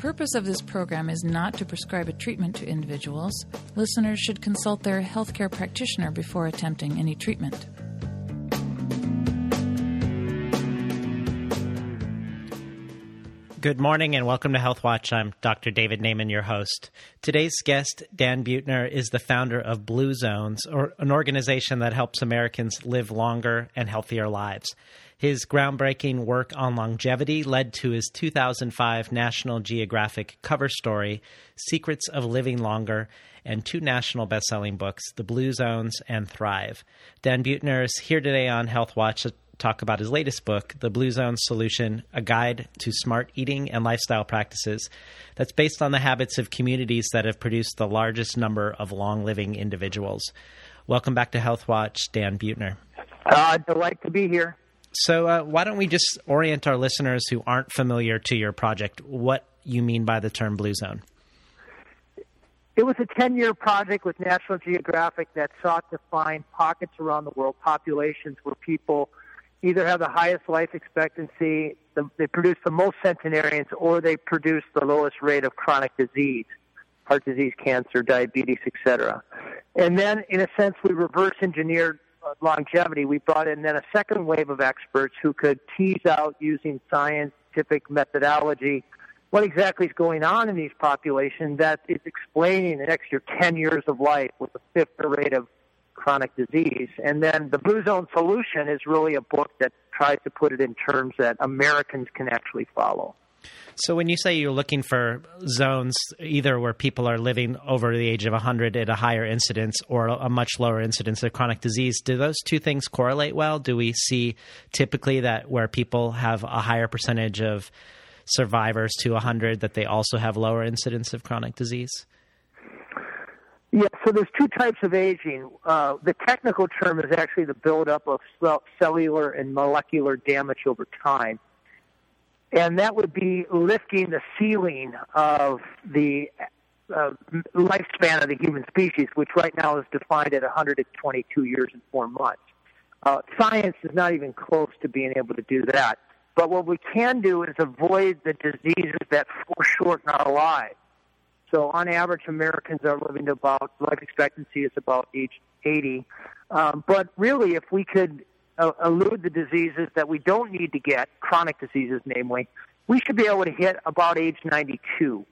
purpose of this program is not to prescribe a treatment to individuals. Listeners should consult their healthcare practitioner before attempting any treatment. Good morning and welcome to Health Watch. I'm Dr. David Naiman, your host. Today's guest, Dan Buettner, is the founder of Blue Zones, or an organization that helps Americans live longer and healthier lives. His groundbreaking work on longevity led to his 2005 National Geographic cover story, Secrets of Living Longer, and two national best-selling books, The Blue Zones and Thrive. Dan Buettner is here today on Health Watch to talk about his latest book, The Blue Zone Solution A Guide to Smart Eating and Lifestyle Practices, that's based on the habits of communities that have produced the largest number of long living individuals. Welcome back to Health Watch, Dan Buettner. Uh, delight to be here. So, uh, why don't we just orient our listeners who aren't familiar to your project what you mean by the term Blue Zone? It was a 10 year project with National Geographic that sought to find pockets around the world, populations where people either have the highest life expectancy, the, they produce the most centenarians, or they produce the lowest rate of chronic disease, heart disease, cancer, diabetes, etc. And then, in a sense, we reverse engineered longevity. We brought in then a second wave of experts who could tease out using scientific methodology what exactly is going on in these populations that is explaining an extra 10 years of life with a fifth the rate of chronic disease. And then the Blue Zone Solution is really a book that tries to put it in terms that Americans can actually follow. So, when you say you're looking for zones, either where people are living over the age of 100 at a higher incidence or a much lower incidence of chronic disease, do those two things correlate well? Do we see typically that where people have a higher percentage of survivors to 100, that they also have lower incidence of chronic disease? Yeah, so there's two types of aging. Uh, the technical term is actually the buildup of cellular and molecular damage over time. And that would be lifting the ceiling of the uh, lifespan of the human species, which right now is defined at 122 years and four months. Uh, science is not even close to being able to do that. But what we can do is avoid the diseases that foreshorten our lives. So on average, Americans are living to about life expectancy is about age 80. Um, but really, if we could Uh, elude the diseases that we don't need to get, chronic diseases namely, we should be able to hit about age 92.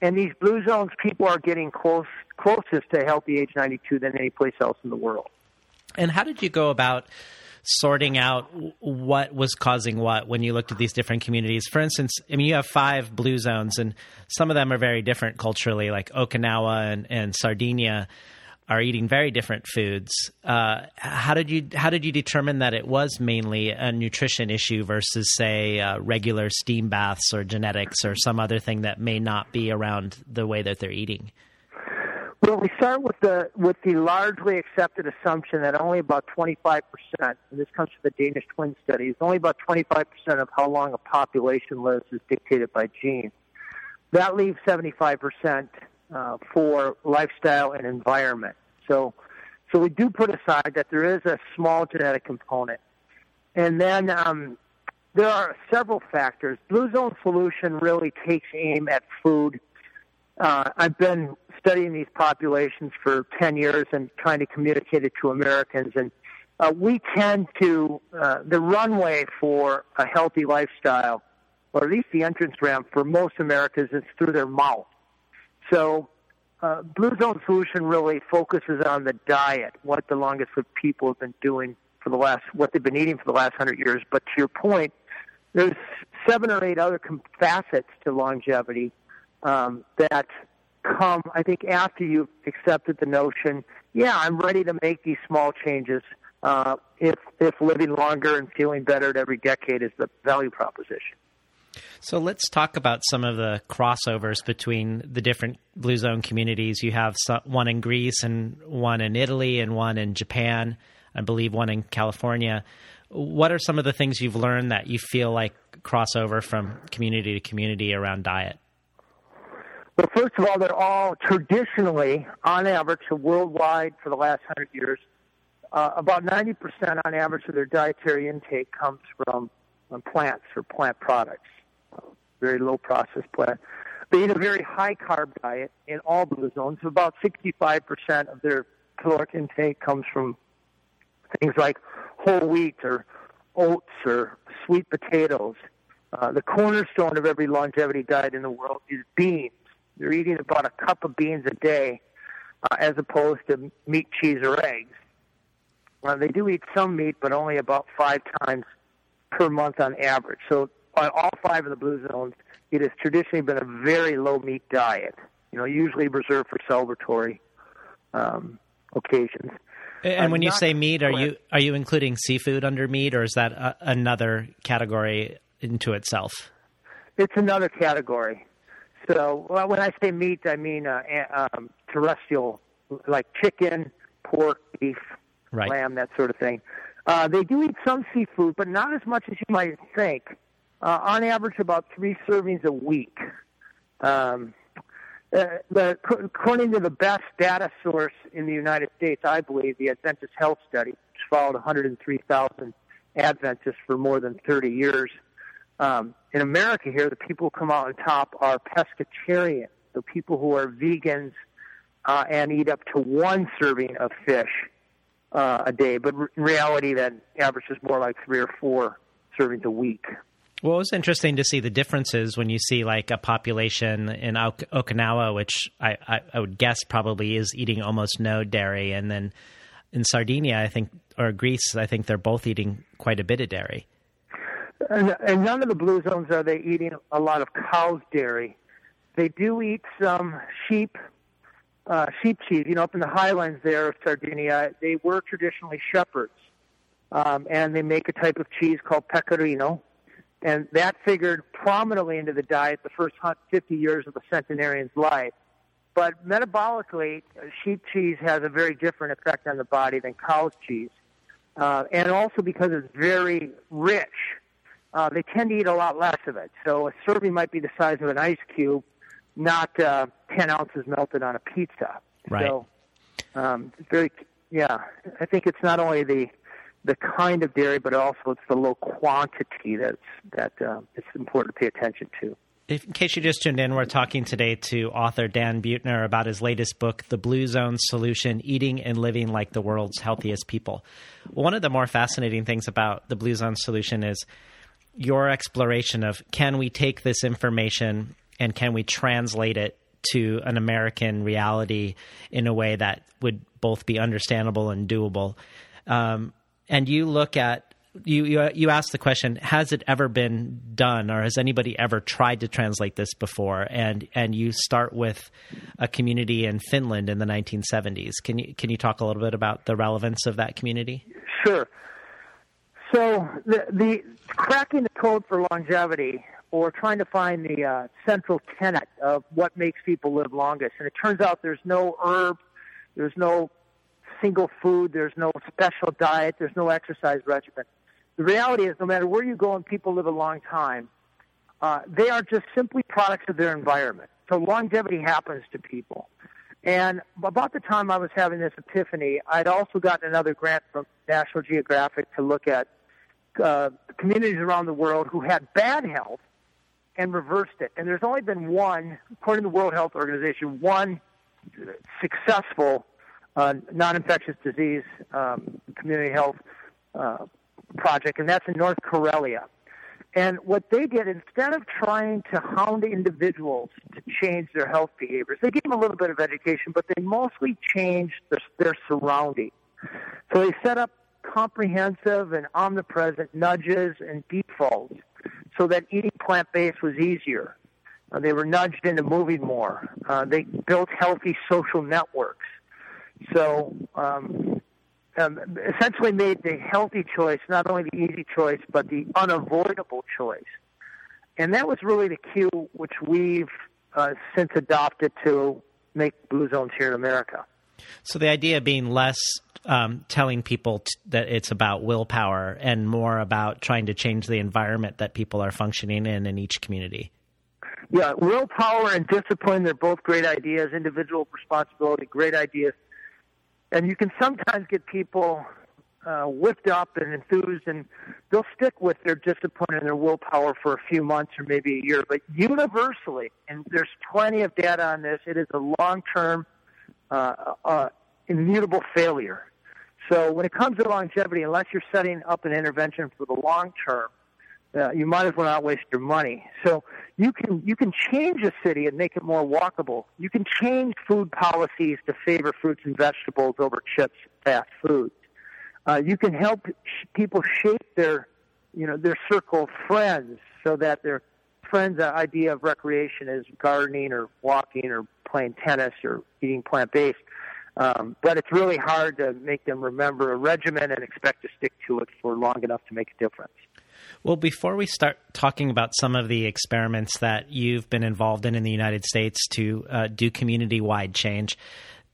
And these blue zones, people are getting close, closest to healthy age 92 than any place else in the world. And how did you go about sorting out what was causing what when you looked at these different communities. For instance, I mean, you have five blue zones, and some of them are very different culturally, like Okinawa and, and Sardinia are eating very different foods. Uh, how did you how did you determine that it was mainly a nutrition issue versus, say, uh, regular steam baths or genetics or some other thing that may not be around the way that they're eating? Well, we start with the with the largely accepted assumption that only about 25 percent, and this comes from the Danish twin studies, only about 25 percent of how long a population lives is dictated by genes. That leaves 75 percent uh, for lifestyle and environment. So, so we do put aside that there is a small genetic component, and then um, there are several factors. Blue Zone Solution really takes aim at food. Uh, I've been studying these populations for 10 years and trying to communicate it to Americans. And uh, we tend to, uh, the runway for a healthy lifestyle, or at least the entrance ramp for most Americans, is through their mouth. So, uh, Blue Zone Solution really focuses on the diet, what the longest lived people have been doing for the last, what they've been eating for the last hundred years. But to your point, there's seven or eight other facets to longevity um, that come, I think, after you've accepted the notion, yeah, I'm ready to make these small changes. Uh, if if living longer and feeling better at every decade is the value proposition. So let's talk about some of the crossovers between the different blue zone communities. You have one in Greece and one in Italy and one in Japan, I believe one in California. What are some of the things you've learned that you feel like crossover from community to community around diet? Well, first of all, they're all traditionally, on average, worldwide for the last hundred years, uh, about 90% on average of their dietary intake comes from plants or plant products, very low processed plant. They eat a very high carb diet in all blue zones. About 65% of their caloric intake comes from things like whole wheat or oats or sweet potatoes. Uh, the cornerstone of every longevity diet in the world is beans. They're eating about a cup of beans a day uh, as opposed to meat, cheese, or eggs. Uh, they do eat some meat, but only about five times per month on average. So on all five of the blue zones, it has traditionally been a very low meat diet. You know, usually reserved for celebratory um, occasions. And I'm when you say meat, are you are you including seafood under meat, or is that a, another category into itself? It's another category. So well, when I say meat, I mean uh, um, terrestrial, like chicken, pork, beef, right. lamb, that sort of thing. Uh, they do eat some seafood, but not as much as you might think. Uh, on average, about three servings a week. Um, uh, the, according to the best data source in the United States, I believe, the Adventist Health Study, which followed 103,000 Adventists for more than 30 years. Um, in America here, the people who come out on top are pescatarians, the people who are vegans uh, and eat up to one serving of fish uh, a day. But in reality, that average is more like three or four servings a week. Well, it's interesting to see the differences when you see like a population in ok- Okinawa, which I, I, I, would guess probably is eating almost no dairy, and then in Sardinia, I think, or Greece, I think they're both eating quite a bit of dairy. And, and none of the blue zones are they eating a lot of cow's dairy. They do eat some sheep, uh, sheep cheese. You know, up in the highlands there of Sardinia, they were traditionally shepherds, um, and they make a type of cheese called pecorino and that figured prominently into the diet the first 50 years of the centenarian's life. But metabolically, sheep cheese has a very different effect on the body than cow's cheese. Uh, and also because it's very rich, uh, they tend to eat a lot less of it. So a serving might be the size of an ice cube, not uh, 10 ounces melted on a pizza. Right. So um, very, yeah, I think it's not only the the kind of dairy, but also it's the low quantity that's that uh, it's important to pay attention to. If, in case you just tuned in, we're talking today to author Dan Buettner about his latest book, The Blue Zone Solution Eating and Living Like the World's Healthiest People. One of the more fascinating things about the Blue Zone Solution is your exploration of can we take this information and can we translate it to an American reality in a way that would both be understandable and doable. Um, and you look at you, you you ask the question has it ever been done or has anybody ever tried to translate this before? And and you start with a community in Finland in the 1970s can you can you talk a little bit about the relevance of that community? Sure. So the the cracking the code for longevity or trying to find the uh, central tenet of what makes people live longest and it turns out there's no herb there's no single food, there's no special diet, there's no exercise regimen. The reality is, no matter where you go and people live a long time, uh, they are just simply products of their environment. So longevity happens to people. And about the time I was having this epiphany, I'd also gotten another grant from National Geographic to look at uh, communities around the world who had bad health and reversed it. And there's only been one, according to the World Health Organization, one successful uh, non-infectious disease um, community health uh, project, and that's in North Karelia. And what they did, instead of trying to hound individuals to change their health behaviors, they gave them a little bit of education, but they mostly changed their, their surroundings. So they set up comprehensive and omnipresent nudges and defaults so that eating plant-based was easier. Uh, they were nudged into moving more. Uh, they built healthy social networks. So um, um, essentially made the healthy choice not only the easy choice, but the unavoidable choice. And that was really the cue which we've uh, since adopted to make blue zones here in America. So the idea being less um, telling people t- that it's about willpower and more about trying to change the environment that people are functioning in in each community. Yeah, willpower and discipline, they're both great ideas. Individual responsibility, great ideas. And you can sometimes get people uh, whipped up and enthused, and they'll stick with their discipline and their willpower for a few months or maybe a year. But universally, and there's plenty of data on this, it is a long-term, uh, uh, immutable failure. So when it comes to longevity, unless you're setting up an intervention for the long term, uh, you might as well not waste your money. So you can you can change a city and make it more walkable. You can change food policies to favor fruits and vegetables over chips, fast foods. Uh, you can help sh- people shape their you know their circle of friends so that their friends' idea of recreation is gardening or walking or playing tennis or eating plant based. Um, but it's really hard to make them remember a regimen and expect to stick to it for long enough to make a difference. Well, before we start talking about some of the experiments that you've been involved in in the United States to uh, do community wide change,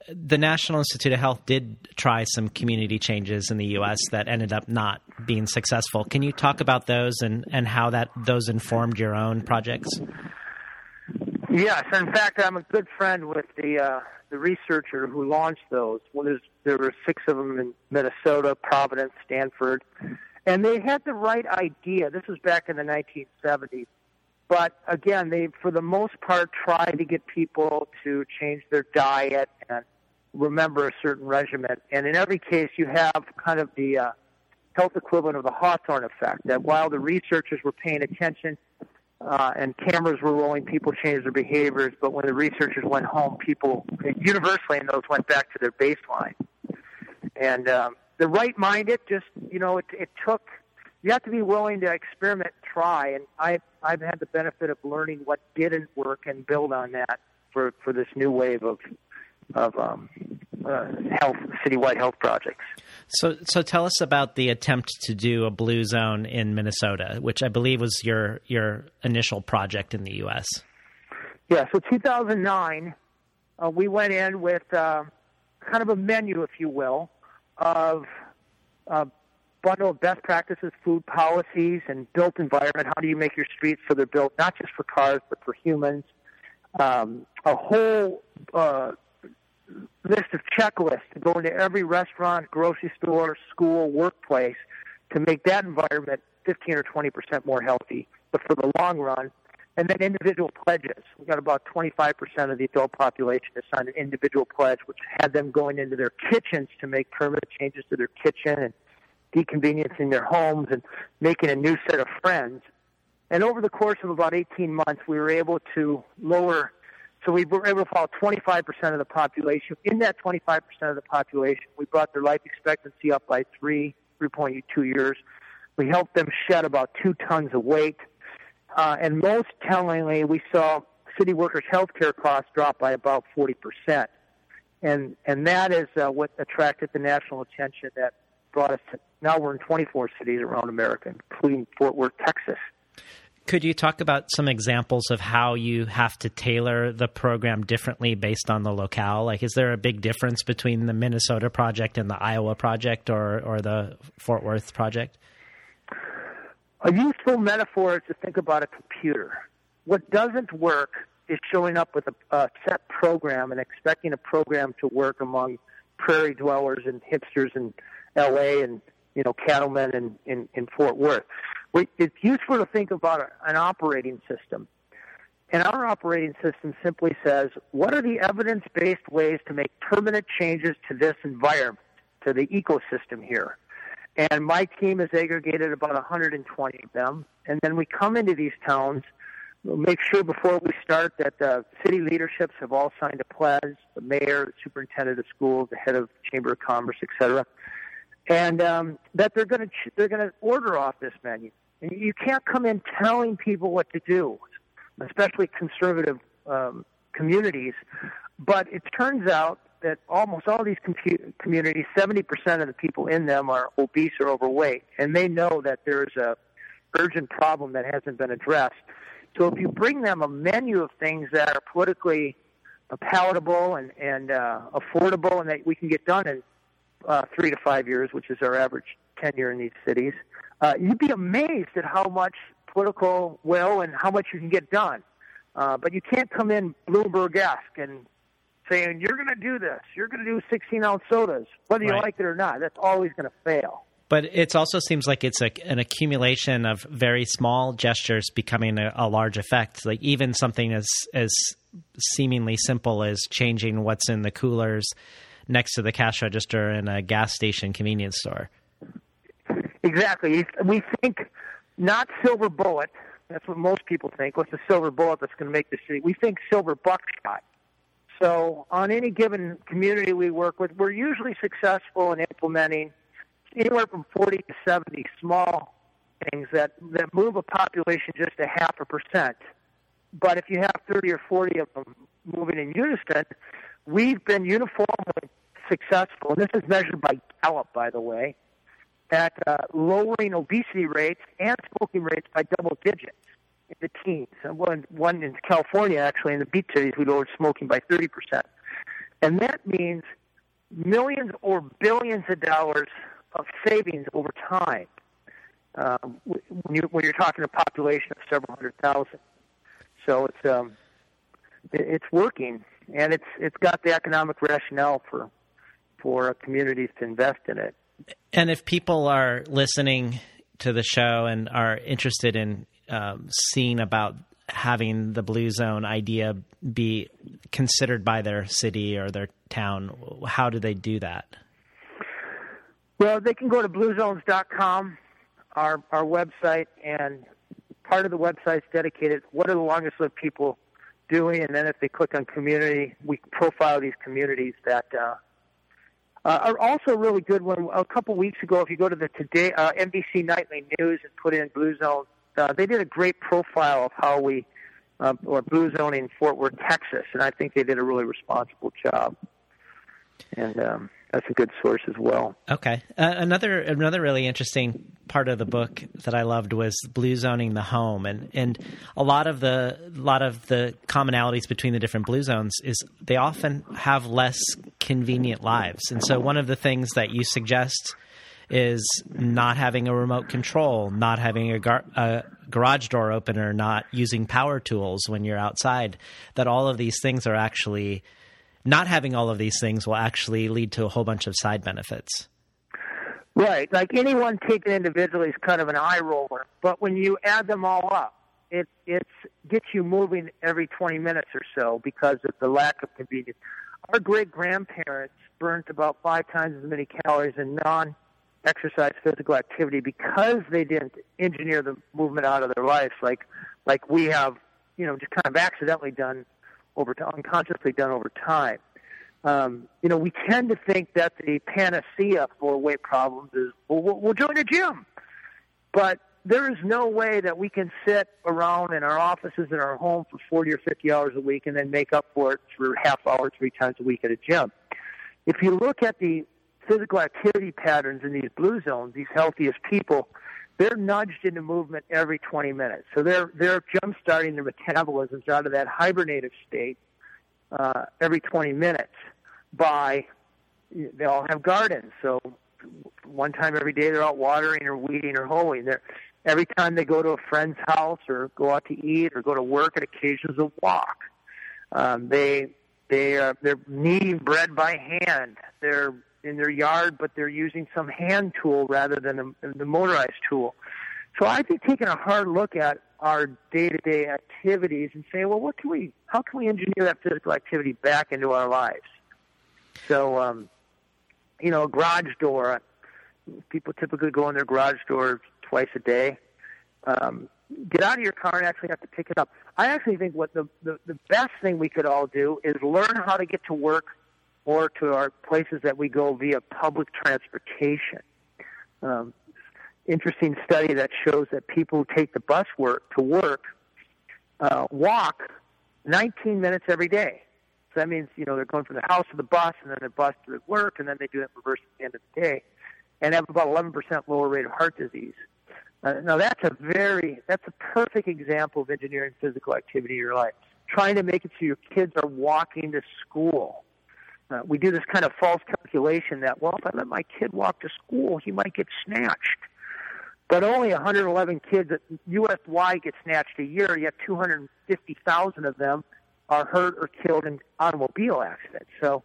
the National Institute of Health did try some community changes in the U.S. that ended up not being successful. Can you talk about those and, and how that those informed your own projects? Yes, in fact, I'm a good friend with the uh, the researcher who launched those. There were six of them in Minnesota, Providence, Stanford, and they had the right idea. This was back in the 1970s. But again, they, for the most part, tried to get people to change their diet and remember a certain regimen. And in every case, you have kind of the uh, health equivalent of the Hawthorne effect. That while the researchers were paying attention uh, and cameras were rolling, people changed their behaviors. But when the researchers went home, people universally and those went back to their baseline. And um, the right-minded, just you know, it, it took. You have to be willing to experiment, try, and I I've had the benefit of learning what didn't work and build on that for for this new wave of of um, uh, health citywide health projects. So, so tell us about the attempt to do a blue zone in Minnesota, which I believe was your your initial project in the U.S. Yeah, so 2009, uh, we went in with uh, kind of a menu, if you will, of a uh, bundle of best practices, food policies, and built environment. How do you make your streets so they're built not just for cars but for humans? Um, a whole uh, list of checklists to go into every restaurant, grocery store, school, workplace to make that environment 15 or 20 percent more healthy. But for the long run, and then individual pledges. We got about 25% of the adult population to sign an individual pledge, which had them going into their kitchens to make permanent changes to their kitchen and deconveniencing their homes and making a new set of friends. And over the course of about 18 months, we were able to lower so we were able to follow 25% of the population. In that 25% of the population, we brought their life expectancy up by three, 3.2 years. We helped them shed about two tons of weight. Uh, and most tellingly, we saw city workers' health care costs drop by about 40%. And, and that is uh, what attracted the national attention that brought us to now we're in 24 cities around America, including Fort Worth, Texas. Could you talk about some examples of how you have to tailor the program differently based on the locale? Like, is there a big difference between the Minnesota project and the Iowa project or, or the Fort Worth project? A useful metaphor is to think about a computer. What doesn't work is showing up with a, a set program and expecting a program to work among prairie dwellers and hipsters in L.A. and you know cattlemen in, in, in Fort Worth it's useful to think about an operating system. And our operating system simply says, what are the evidence based ways to make permanent changes to this environment, to the ecosystem here? And my team has aggregated about 120 of them. And then we come into these towns, we'll make sure before we start that the city leaderships have all signed a pledge, the mayor, the superintendent of schools, the head of chamber of commerce, etc and um, that they're going to they're going to order off this menu. And you can't come in telling people what to do, especially conservative um, communities. But it turns out that almost all these compu- communities, 70% of the people in them are obese or overweight, and they know that there's a urgent problem that hasn't been addressed. So if you bring them a menu of things that are politically palatable and, and uh, affordable and that we can get done in uh, three to five years, which is our average tenure in these cities, uh, you'd be amazed at how much political will and how much you can get done. Uh, but you can't come in Bloomberg-esque and saying you're going to do this, you're going to do 16 ounce sodas, whether you Right. like it or not. That's always going to fail. But it also seems like it's a, an accumulation of very small gestures becoming a, a large effect. Like even something as as seemingly simple as changing what's in the coolers next to the cash register in a gas station convenience store. Exactly. We think not silver bullet. That's what most people think. What's the silver bullet that's going to make the city? We think silver buckshot. So on any given community we work with, we're usually successful in implementing anywhere from 40 to 70 small things that, that move a population just a half a percent. But if you have 30 or 40 of them moving in unison, we've been uniformly successful, and this is measured by Gallup, by the way, at uh, lowering obesity rates and smoking rates by double digits in the teens. And one, one in California, actually, in the beach cities, we lowered smoking by 30%. And that means millions or billions of dollars of savings over time um, when, you, when you're talking a population of several hundred thousand. So it's um, it, it's working, and it's it's got the economic rationale for for communities to invest in it. And if people are listening to the show and are interested in um, seeing about having the blue zone idea be considered by their city or their town, how do they do that? Well, they can go to bluezones.com, our our website, and part of the website's dedicated. What are the longest lived people doing? And then if they click on community, we profile these communities that uh, uh, are also really good. When a couple weeks ago, if you go to the today uh, NBC Nightly News and put in Blue Zone, uh, they did a great profile of how we uh, or blue zoning in Fort Worth, Texas, and I think they did a really responsible job. And um, that's a good source as well. Okay. Uh, another another really interesting part of the book that I loved was blue zoning the home, and and a lot of the a lot of the commonalities between the different blue zones is they often have less convenient lives, and so one of the things that you suggest is not having a remote control, not having a, gar- a garage door opener, not using power tools when you're outside. That all of these things are actually not having all of these things will actually lead to a whole bunch of side benefits. Right. Like anyone taken individually is kind of an eye roller, but when you add them all up, it it's gets you moving every 20 minutes or so because of the lack of convenience. Our great grandparents burnt about five times as many calories in non exercise physical activity because they didn't engineer the movement out of their lives like like we have, you know, just kind of accidentally done over time, unconsciously done over time. Um, you know, we tend to think that the panacea for weight problems is, well, we'll, we'll join a gym. But there is no way that we can sit around in our offices in our home for 40 or 50 hours a week and then make up for it for half hour, three times a week at a gym. If you look at the physical activity patterns in these blue zones, these healthiest people, they're nudged into movement every 20 minutes. So they're they're jump starting their metabolisms out of that hibernative state uh, every 20 minutes. By they all have gardens, so one time every day they're out watering or weeding or hoeing. They're every time they go to a friend's house or go out to eat or go to work, it occasions a walk. Um, they they are they're kneading bread by hand. They're in their yard, but they're using some hand tool rather than a, the motorized tool. So I think taking a hard look at our day-to-day activities and saying, well, what can we, how can we engineer that physical activity back into our lives? So, um, you know, a garage door. People typically go in their garage door twice a day. Um, get out of your car and actually have to pick it up. I actually think what the, the the best thing we could all do is learn how to get to work or to our places that we go via public transportation. Um, interesting study that shows that people who take the bus work to work uh, walk 19 minutes every day. So that means you know they're going from the house to the bus, and then the bus to the work, and then they do it in reverse at the end of the day, and have about 11% lower rate of heart disease. Uh, now that's a very that's a perfect example of engineering physical activity in your life. Trying to make it so your kids are walking to school. Uh, we do this kind of false calculation that well, if I let my kid walk to school, he might get snatched. But only 111 kids at U.S. wide get snatched a year. Yet 250,000 of them are hurt or killed in automobile accidents. So,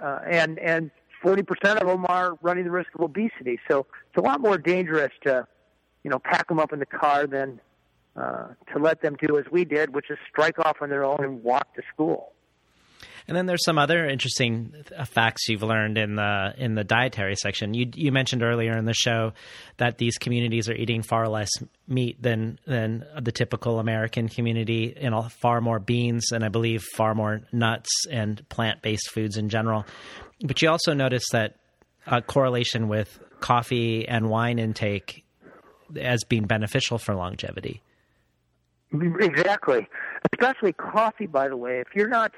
uh, and and 40% of them are running the risk of obesity. So it's a lot more dangerous to, you know, pack them up in the car than uh, to let them do as we did, which is strike off on their own and walk to school. And then there's some other interesting facts you've learned in the in the dietary section. You you mentioned earlier in the show that these communities are eating far less meat than than the typical American community, and far more beans, and I believe far more nuts and plant based foods in general. But you also notice that a correlation with coffee and wine intake as being beneficial for longevity. Exactly, especially coffee. By the way, if you're not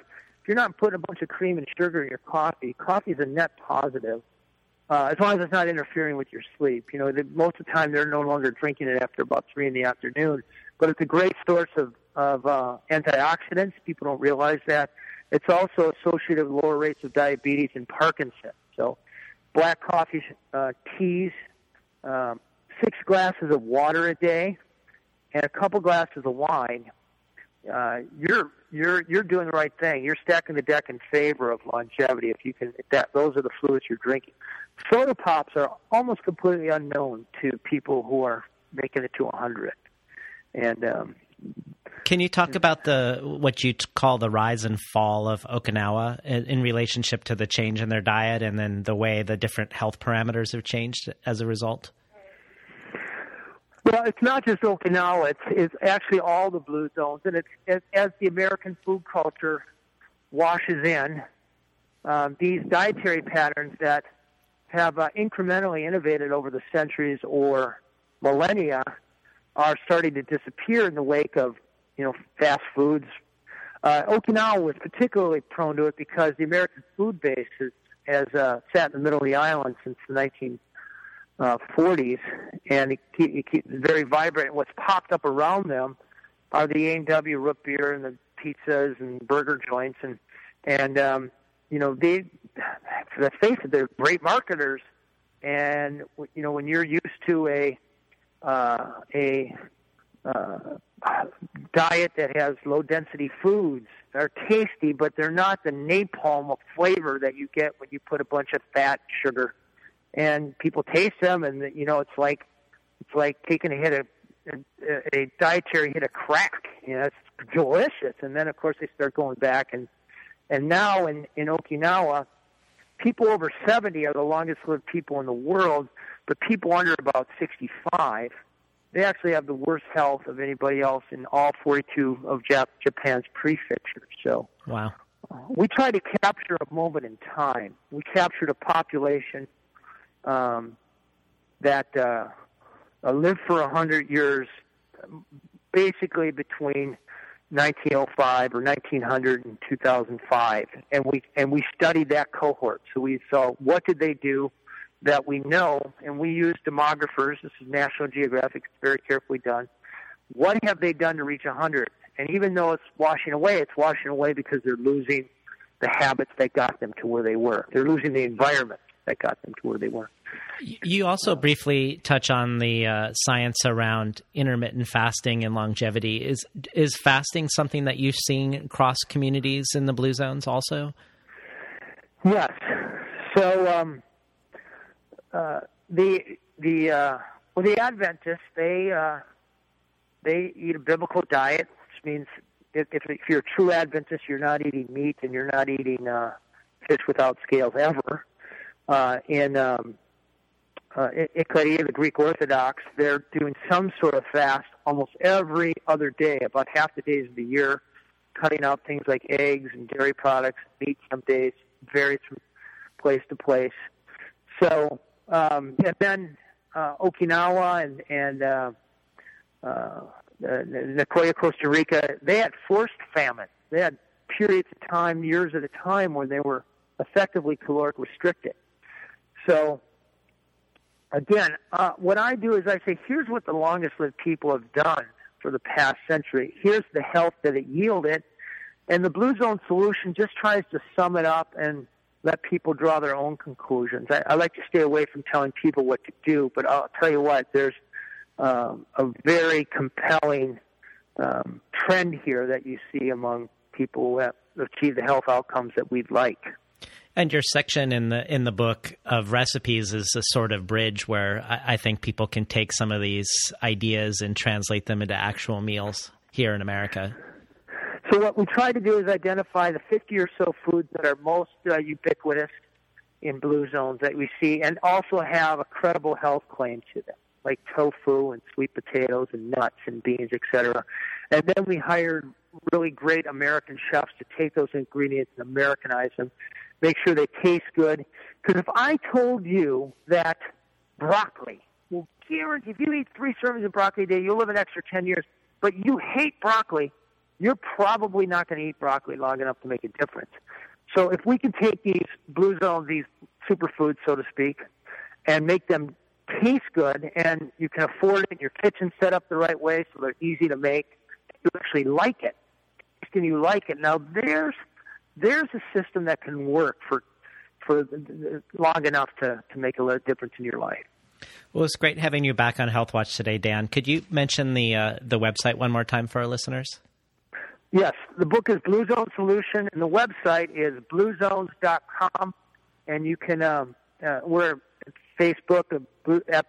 if you're not putting a bunch of cream and sugar in your coffee, coffee is a net positive. Uh, as long as it's not interfering with your sleep. You know, the, most of the time they're no longer drinking it after about three in the afternoon. But it's a great source of of uh, antioxidants. People don't realize that. It's also associated with lower rates of diabetes and Parkinson's. So, black coffee, uh, teas, um, six glasses of water a day, and a couple glasses of wine. Uh, you're you're you're doing the right thing. You're stacking the deck in favor of longevity if you can. If that those are the fluids you're drinking. Soda pops are almost completely unknown to people who are making it to 100, and um, can you talk about the what you call the rise and fall of Okinawa in, in, relationship to the change in their diet, and then the way the different health parameters have changed as a result? Well, it's not just Okinawa; it's, it's actually all the blue zones, and it's as, as the American food culture washes in, um, these dietary patterns that have uh, incrementally innovated over the centuries or millennia are starting to disappear in the wake of you know, fast foods. Uh, Okinawa was particularly prone to it because the American food base has, has uh, sat in the middle of the island since the 1940s, and it, keep, it keeps very vibrant. What's popped up around them are the A&W root beer and the pizzas and burger joints, and and um, you know they, let's face it, they're great marketers, and you know when you're used to a uh, a uh, diet that has low density foods. They're tasty, but they're not the napalm of flavor that you get when you put a bunch of fat, sugar, and people taste them, and you know it's like it's like taking a hit of a, a dietary hit of crack. You know, it's delicious, and then of course they start going back and and now in in Okinawa, people over seventy are the longest lived people in the world, but people under about sixty five they actually have the worst health of anybody else in all 42 of Jap- Japan's prefectures. So, wow. We try to capture a moment in time. We captured a population um, that uh, uh, lived for a 100 years, basically between 1905 or 1900 and 2005, and we and we studied that cohort. So we saw what did they do that we know, and we use demographers. This is National Geographic. It's very carefully done. What have they done to reach 100? And even though it's washing away, it's washing away because they're losing the habits that got them to where they were. They're losing the environment that got them to where they were. You also briefly touch on the uh, science around intermittent fasting and longevity. Is is fasting something that you've seen across communities in the blue zones also? Yes. So um, uh, the the uh, well the Adventists they uh, they eat a biblical diet, which means if, if you're a true Adventist, you're not eating meat and you're not eating uh, fish without scales ever. Uh, in um, uh, the Greek Orthodox, they're doing some sort of fast almost every other day, about half the days of the year, cutting out things like eggs and dairy products, meat some days, varies from place to place. So um, and then uh, Okinawa and and uh, uh, Nicoya, Costa Rica, they had forced famine. They had periods of time, years at a time, when they were effectively caloric restricted. So, again, uh, what I do is I say, here's what the longest lived people have done for the past century. Here's the health that it yielded. And the Blue Zone solution just tries to sum it up and let people draw their own conclusions. I, I like to stay away from telling people what to do, but I'll tell you what, there's um, a very compelling um, trend here that you see among people uh, achieve the health outcomes that we'd like. And your section in the in the book of recipes is a sort of bridge where I, I think people can take some of these ideas and translate them into actual meals here in America. So what we try to do is identify the 50 or so foods that are most uh, ubiquitous in blue zones that we see, and also have a credible health claim to them, like tofu and sweet potatoes and nuts and beans, etc. And then we hired really great American chefs to take those ingredients and Americanize them, make sure they taste good. Because if I told you that broccoli will guarantee, if you eat three servings of broccoli a day, you'll live an extra 10 years, but you hate broccoli, you're probably not going to eat broccoli long enough to make a difference. So if we can take these blue zones, these superfoods, so to speak, and make them taste good, and you can afford it, your kitchen set up the right way so they're easy to make, you actually like it, and you like it. Now there's there's a system that can work for for long enough to to make a little difference in your life. Well, it's great having you back on Health Watch today, Dan. Could you mention the uh, the website one more time for our listeners? Yes, the book is Blue Zone Solution, and the website is bluezones.com, and you can um, uh, we're at Facebook at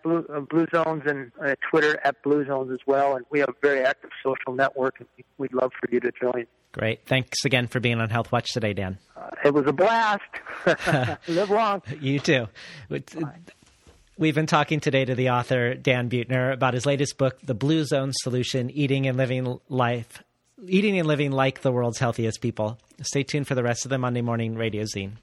Blue, uh, Blue Zones and uh, Twitter at Blue Zones as well, and we have a very active social network, and we'd love for you to join. Great. Thanks again for being on Health Watch today, Dan. Uh, it was a blast. Live long. You too. We've been talking today to the author, Dan Buettner, about his latest book, The Blue Zone Solution Eating and Living Life eating and living like the world's healthiest people. Stay tuned for the rest of the Monday Morning Radio Zine.